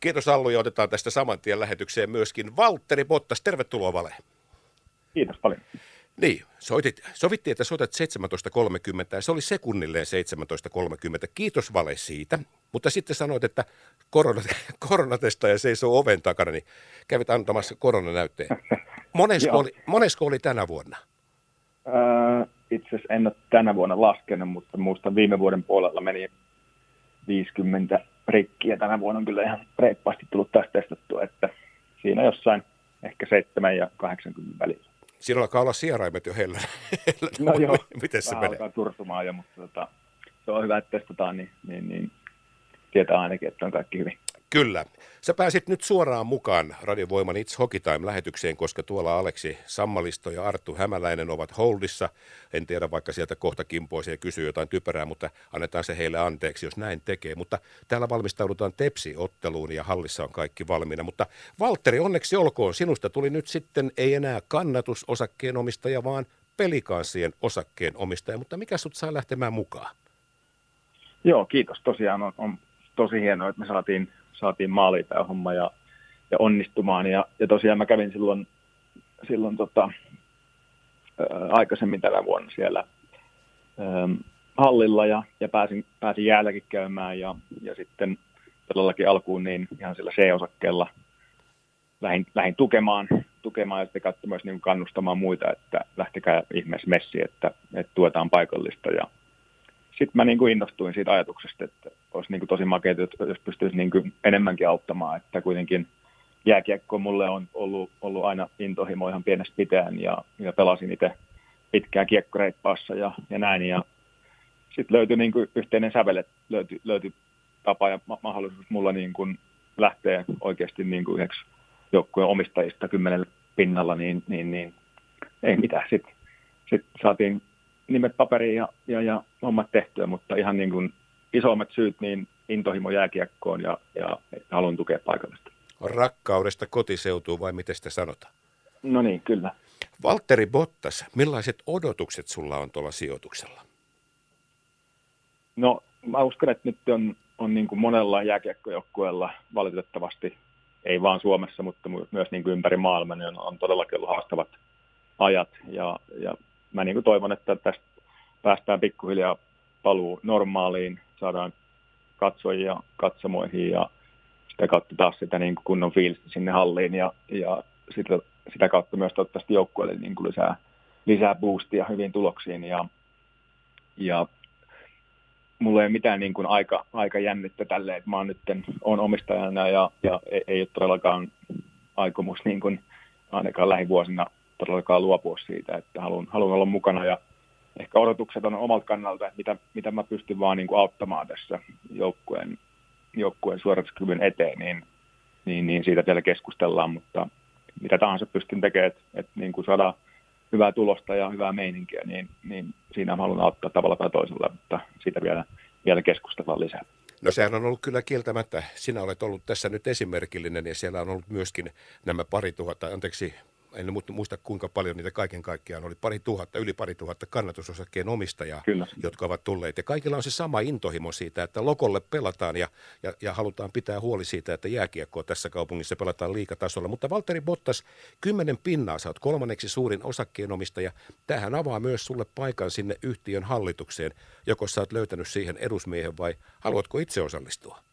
Kiitos Allu ja otetaan tästä saman tien lähetykseen myöskin Valtteri Bottas. Tervetuloa Vale. Kiitos paljon. Niin, soitit, sovittiin, että soitat 17.30 ja se oli sekunnilleen 17.30. Kiitos Vale siitä. Mutta sitten sanoit, että korona, koronatestaja seisoo oven takana, niin kävit antamassa koronanäytteen. Monesko, oli, monesko oli tänä vuonna? Öö, itse asiassa en ole tänä vuonna laskenut, mutta muista viime vuoden puolella meni 50 rikkiä. Tänä vuonna on kyllä ihan reippaasti tullut tästä testattua, että siinä jossain ehkä 7 ja 80 välillä. Siinä alkaa olla sieraimet jo heillä. No joo, Miten se menee? alkaa turtumaan jo, mutta tota, se on hyvä, että testataan, niin, niin, niin tietää ainakin, että on kaikki hyvin. Kyllä. Sä pääsit nyt suoraan mukaan Radiovoiman It's Hockey Time-lähetykseen, koska tuolla Aleksi Sammalisto ja Arttu Hämäläinen ovat holdissa. En tiedä, vaikka sieltä kohta kimpoisi ja kysyy jotain typerää, mutta annetaan se heille anteeksi, jos näin tekee. Mutta täällä valmistaudutaan Tepsi-otteluun ja hallissa on kaikki valmiina. Mutta Valtteri, onneksi olkoon. Sinusta tuli nyt sitten ei enää kannatus osakkeenomistaja, vaan pelikansien osakkeenomistaja. Mutta mikä sut saa lähtemään mukaan? Joo, kiitos. Tosiaan on, on tosi hienoa, että me saatiin saatiin maaliin tämä homma ja, ja onnistumaan. Ja, ja tosiaan mä kävin silloin, silloin tota, ää, aikaisemmin tänä vuonna siellä ää, hallilla ja, ja pääsin, pääsin jäälläkin käymään ja, ja sitten todellakin alkuun niin ihan sillä C-osakkeella lähin, lähin tukemaan, tukemaan ja sitten katsoin myös niin kannustamaan muita, että lähtekää ihmeessä messi, että, että tuetaan paikallista ja, sitten mä niin kuin innostuin siitä ajatuksesta, että olisi niin kuin tosi makeaa, jos pystyisi niin kuin enemmänkin auttamaan, että kuitenkin jääkiekko mulle on ollut, ollut aina intohimo ihan pienestä pitäen ja, ja pelasin itse pitkään kiekkoreippaassa ja, ja näin. Ja sitten löytyi niin kuin yhteinen sävel, löytyi, löytyi tapa ja ma- mahdollisuus mulla niin kuin lähteä oikeasti niin kuin yhdeksi joukkueen omistajista kymmenellä pinnalla, niin, niin, niin ei mitään. Sitten sit saatiin nimet paperiin ja, ja, ja hommat tehtyä, mutta ihan niin kuin isommat syyt, niin intohimo jääkiekkoon ja, ja haluan tukea paikallista. Rakkaudesta kotiseutuu vai miten sitä sanotaan? No niin, kyllä. Valtteri Bottas, millaiset odotukset sulla on tuolla sijoituksella? No mä uskon, että nyt on, on niin kuin monella jääkiekkojoukkueella valitettavasti, ei vaan Suomessa, mutta myös niin kuin ympäri maailmaa, niin on, on todellakin ollut haastavat ajat. Ja, ja mä niin kuin toivon, että tästä päästään pikkuhiljaa paluu normaaliin, saadaan katsojia katsomoihin ja sitä kautta taas sitä niin kuin kunnon fiilistä sinne halliin ja, ja sitä, sitä kautta myös toivottavasti joukkueelle niin kuin lisää, lisää boostia hyvin tuloksiin ja, ja mulla ei ole mitään niin kuin aika, aika jännittä tälleen, että mä oon nyt on omistajana ja, ja ei, ei ole todellakaan aikomus niin kuin ainakaan lähivuosina todellakaan luopua siitä, että haluan, haluan olla mukana ja ehkä odotukset on omalta kannalta, että mitä, mitä mä pystyn vaan niin kuin auttamaan tässä joukkueen, joukkueen suorituskyvyn eteen, niin, niin, niin siitä vielä keskustellaan, mutta mitä tahansa pystyn tekemään, että, että niin kuin saada hyvää tulosta ja hyvää meininkiä, niin, niin siinä haluan auttaa tavalla tai toisella, mutta siitä vielä, vielä keskustellaan lisää. No sehän on ollut kyllä kieltämättä, sinä olet ollut tässä nyt esimerkillinen ja siellä on ollut myöskin nämä pari tuhatta, anteeksi en muista kuinka paljon niitä kaiken kaikkiaan oli, pari tuhatta, yli pari tuhatta kannatusosakkeen omistajaa, Kyllä. jotka ovat tulleet. Ja kaikilla on se sama intohimo siitä, että lokolle pelataan ja, ja, ja halutaan pitää huoli siitä, että jääkiekkoa tässä kaupungissa pelataan liikatasolla. Mutta Valtteri Bottas, kymmenen pinnaa, sä oot kolmanneksi suurin osakkeenomistaja. Tähän avaa myös sulle paikan sinne yhtiön hallitukseen, joko sä oot löytänyt siihen edusmiehen vai haluatko itse osallistua?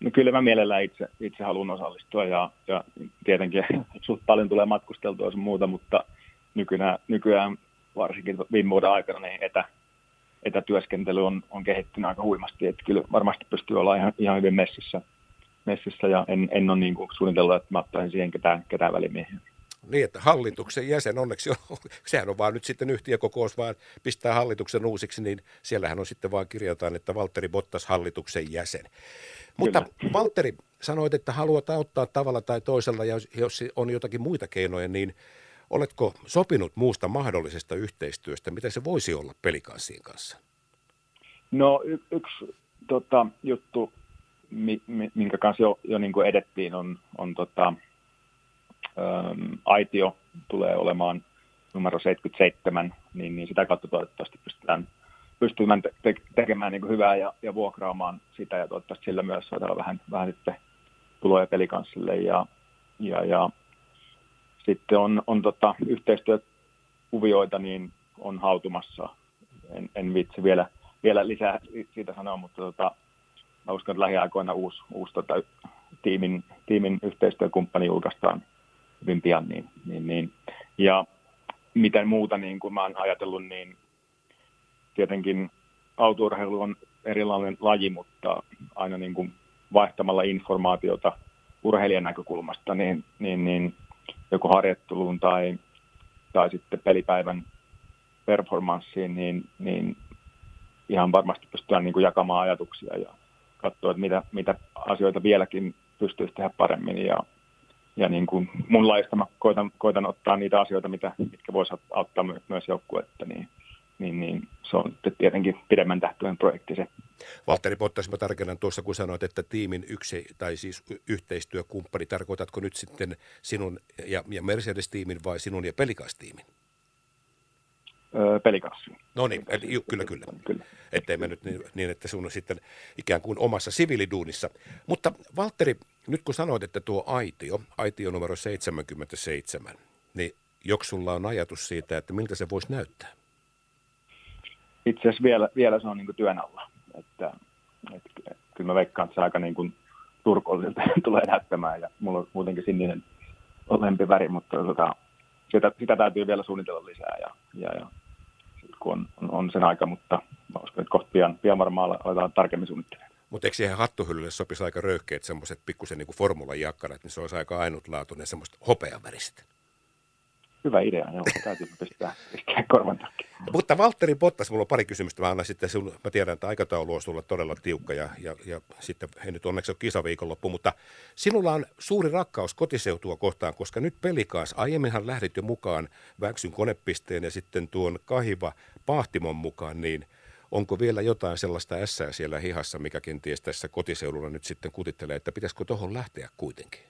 No kyllä mä mielellään itse, itse haluan osallistua ja, ja tietenkin suht paljon tulee matkusteltua sun muuta, mutta nykyään, nykyään varsinkin viime vuoden aikana niin etä, etätyöskentely on, on kehittynyt aika huimasti, että kyllä varmasti pystyy olla ihan, ihan hyvin messissä, messissä ja en, en ole niin kuin suunnitellut, että mä ottaisin siihen ketään, ketään välimiehiä. Niin, että hallituksen jäsen, onneksi on, sehän on vaan nyt sitten yhtiökokous, vaan pistää hallituksen uusiksi, niin siellähän on sitten vaan kirjataan, että Valtteri Bottas hallituksen jäsen. Mutta Kyllä. Valtteri, sanoit, että haluat auttaa tavalla tai toisella, ja jos on jotakin muita keinoja, niin oletko sopinut muusta mahdollisesta yhteistyöstä? Miten se voisi olla pelikanssien kanssa? No y- yksi tota, juttu, mi- mi- minkä kanssa jo, jo niin kuin edettiin, on, on tota, äm, Aitio tulee olemaan numero 77, niin, niin sitä kautta toivottavasti pystytään pystymään te- tekemään niin hyvää ja, ja vuokraamaan sitä ja toivottavasti sillä myös saadaan vähän, vähän sitten tuloja pelikanssille ja, ja, ja sitten on, on tota, yhteistyökuvioita, niin on hautumassa. En, en vitsi vielä, vielä lisää siitä sanoa, mutta tota, mä uskon, että lähiaikoina uusi, uusi tota, tiimin, tiimin yhteistyökumppani julkaistaan hyvin pian. Niin, niin, niin. Ja miten muuta, niin kuin mä oon ajatellut, niin tietenkin autourheilu on erilainen laji, mutta aina niin kuin vaihtamalla informaatiota urheilijan näkökulmasta, niin, niin, niin joko harjoitteluun tai, tai sitten pelipäivän performanssiin, niin, niin ihan varmasti pystytään niin kuin jakamaan ajatuksia ja katsoa, että mitä, mitä asioita vieläkin pystyisi tehdä paremmin. Ja, ja niin kuin mun laista mä koitan, koitan ottaa niitä asioita, mitä, mitkä voisivat auttaa myös joukkuetta, niin, niin, niin se on tietenkin pidemmän tähtöjen projekti se. Valtteri Bottas, mä tarkennan tuossa, kun sanoit, että tiimin yksi, tai siis yhteistyökumppani, tarkoitatko nyt sitten sinun ja, ja Mercedes-tiimin vai sinun ja Pelikas-tiimin? Öö, pelikas. No niin, eli, kyllä, kyllä. kyllä. Ettei mennyt niin, niin, että sun on sitten ikään kuin omassa siviiliduunissa. Mutta Valtteri, nyt kun sanoit, että tuo aitio, aitio numero 77, niin joksulla on ajatus siitä, että miltä se voisi näyttää? itse asiassa vielä, vielä se on niin työn alla. Että, et, et, kyllä mä veikkaan, että se aika niin kuin turkolliselta tulee näyttämään ja mulla on muutenkin sininen lempiväri, mutta tota, sitä, sitä, täytyy vielä suunnitella lisää ja, ja, ja kun on, on, on, sen aika, mutta mä uskon, että kohta pian, pian varmaan aletaan tarkemmin suunnittelemaan. Mutta eikö siihen hattuhyllylle sopisi aika röyhkeät semmoiset pikkusen niin formulan jakkarat, niin se olisi aika ainutlaatuinen semmoista hopeaväriset? Hyvä idea, joo. Täytyy pistää, pistää korvan takia. Mutta Valtteri Bottas, mulla on pari kysymystä. Mä annan sitten sun, mä tiedän, että aikataulu on sulla todella tiukka ja, ja, ja sitten he nyt onneksi on kisaviikonloppu, mutta sinulla on suuri rakkaus kotiseutua kohtaan, koska nyt pelikaas, aiemminhan lähdit jo mukaan Väksyn konepisteen ja sitten tuon Kahiva Pahtimon mukaan, niin onko vielä jotain sellaista ässää siellä hihassa, mikä kenties tässä kotiseudulla nyt sitten kutittelee, että pitäisikö tuohon lähteä kuitenkin?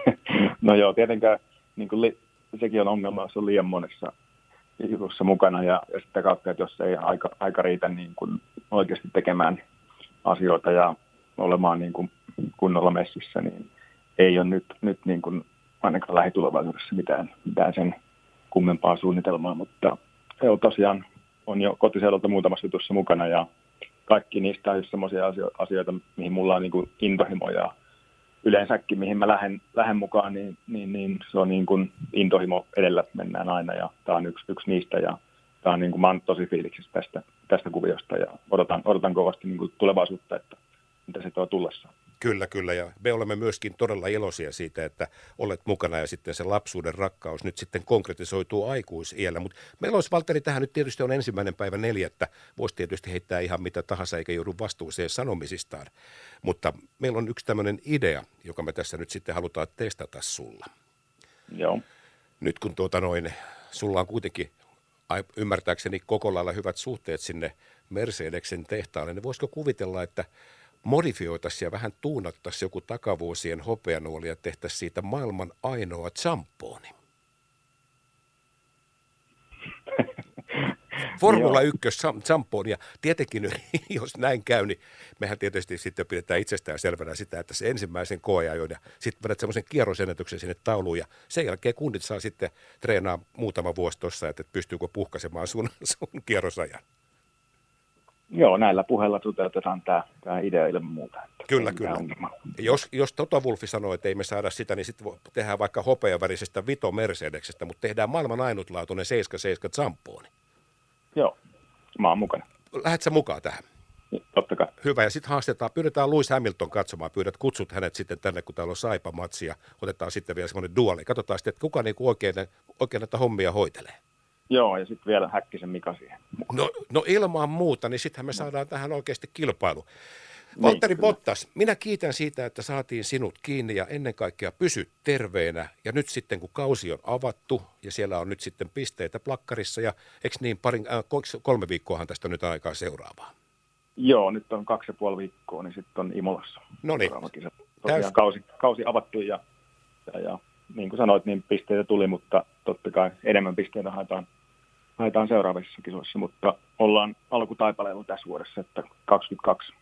no joo, tietenkään niin kuin li- sekin on ongelma, se on liian monessa jutussa mukana ja, ja sitä kautta, että jos ei aika, aika riitä niin kuin oikeasti tekemään asioita ja olemaan niin kuin kunnolla messissä, niin ei ole nyt, nyt niin kuin ainakaan lähitulevaisuudessa mitään, mitään sen kummempaa suunnitelmaa, mutta joo, tosiaan on jo kotiseudulta muutamassa jutussa mukana ja kaikki niistä on sellaisia asioita, mihin mulla on niin kuin intohimo ja yleensäkin, mihin mä lähden, lähden mukaan, niin, niin, niin, se on niin kuin intohimo edellä mennään aina ja tämä on yksi, yksi niistä ja tämä on niin kuin, mä tosi fiiliksissä tästä, tästä kuviosta ja odotan, odotan kovasti niin kuin tulevaisuutta, että mitä se tuo tullessaan. Kyllä, kyllä. Ja me olemme myöskin todella iloisia siitä, että olet mukana ja sitten se lapsuuden rakkaus nyt sitten konkretisoituu aikuisiellä. Mutta meillä olisi, Valtteri, tähän nyt tietysti on ensimmäinen päivä neljättä. Voisi tietysti heittää ihan mitä tahansa eikä joudu vastuuseen sanomisistaan. Mutta meillä on yksi tämmöinen idea, joka me tässä nyt sitten halutaan testata sulla. Joo. Nyt kun tuota noin, sulla on kuitenkin ymmärtääkseni koko lailla hyvät suhteet sinne Mercedeksen tehtaalle, niin voisiko kuvitella, että modifioitaisiin ja vähän tuunattaisiin joku takavuosien hopeanuoli ja tehtäisiin siitä maailman ainoa champooni. Formula 1 champoon ja tietenkin jos näin käy, niin mehän tietysti sitten pidetään itsestään selvänä sitä, että se ensimmäisen koeajon ja sitten vedät semmoisen kierrosennätyksen sinne tauluun ja sen jälkeen kundit saa sitten treenaa muutama vuosi tuossa, että pystyykö puhkaisemaan sun, sun kierrosajan. Joo, näillä puheilla toteutetaan tämä, tämä idea ilman muuta. Että kyllä, kyllä. Jos, jos Toto Wolfi sanoo, että ei me saada sitä, niin sitten tehdään vaikka hopeavärisestä Vito Mercedeksestä, mutta tehdään maailman ainutlaatuinen 77 Zampooni. Joo, mä oon mukana. Lähdetkö mukaan tähän? Totta kai. Hyvä, ja sitten haastetaan, pyydetään Louis Hamilton katsomaan, pyydät kutsut hänet sitten tänne, kun täällä on Saipa-matsi, ja otetaan sitten vielä semmoinen duoli. Katsotaan sitten, että kuka niinku oikein, oikein näitä hommia hoitelee. Joo, ja sitten vielä Häkkisen Mika siihen. No, no ilman muuta, niin sittenhän me saadaan tähän oikeasti kilpailu. Niin, Valtteri niin, Bottas, minä kiitän siitä, että saatiin sinut kiinni ja ennen kaikkea pysy terveenä. Ja nyt sitten kun kausi on avattu ja siellä on nyt sitten pisteitä plakkarissa ja eikö niin parin, äh, kolme viikkoahan tästä nyt aikaa seuraavaa? Joo, nyt on kaksi ja puoli viikkoa, niin sitten on Imolassa. No niin. Täys... kausi, kausi avattu ja, ja, ja niin kuin sanoit, niin pisteitä tuli, mutta totta kai enemmän pisteitä haetaan haetaan seuraavissa kisoissa, mutta ollaan alkutaipaleella tässä vuodessa, että 22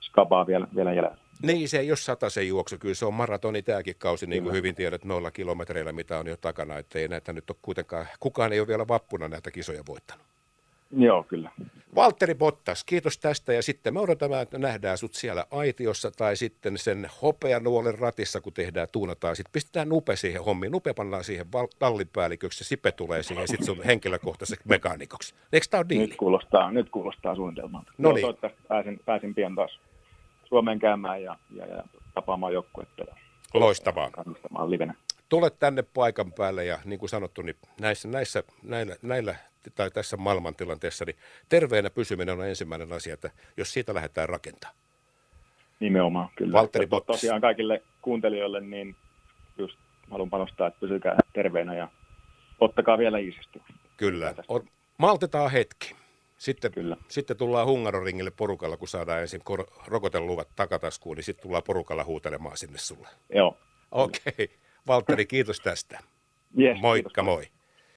skabaa vielä, vielä jäljellä. Niin, se ei ole se juoksu, kyllä se on maratoni tämäkin kausi, niin kuin hyvin tiedät, noilla kilometreillä, mitä on jo takana, että ei näitä nyt ole kuitenkaan, kukaan ei ole vielä vappuna näitä kisoja voittanut. Joo, kyllä. Valtteri Bottas, kiitos tästä ja sitten me odotamme, että nähdään sut siellä aitiossa tai sitten sen hopeanuolen ratissa, kun tehdään, tuunataan. Sitten pistetään nupe siihen hommiin, nupe pannaan siihen val- tallipäälliköksi ja sipe tulee siihen ja sitten sun henkilökohtaiseksi mekaanikoksi. Eikö tämä ole diili? Nyt kuulostaa, nyt kuulostaa suunnitelmalta. No niin. Toivottavasti pääsin, pääsin pian taas Suomeen käymään ja, ja, ja tapaamaan joukkuetta. Loistavaa. Kannustamaan livenä. Tule tänne paikan päälle ja niin kuin sanottu, niin näissä, näissä, näillä, näillä tai tässä maailmantilanteessa, niin terveenä pysyminen on ensimmäinen asia, että jos siitä lähdetään rakentamaan. Nimenomaan, kyllä. Valtteri ja tosiaan kaikille kuuntelijoille, niin just haluan panostaa, että pysykää terveenä ja ottakaa vielä iisisti. Kyllä. Maltetaan hetki. Sitten, Kyllä. sitten tullaan Hungaroringille porukalla, kun saadaan ensin kor- rokoteluvat takataskuun, niin sitten tullaan porukalla huutelemaan sinne sulle. Joo. Okei. Okay. Valtteri, kiitos tästä. Yes, Moikka kiitos. moi.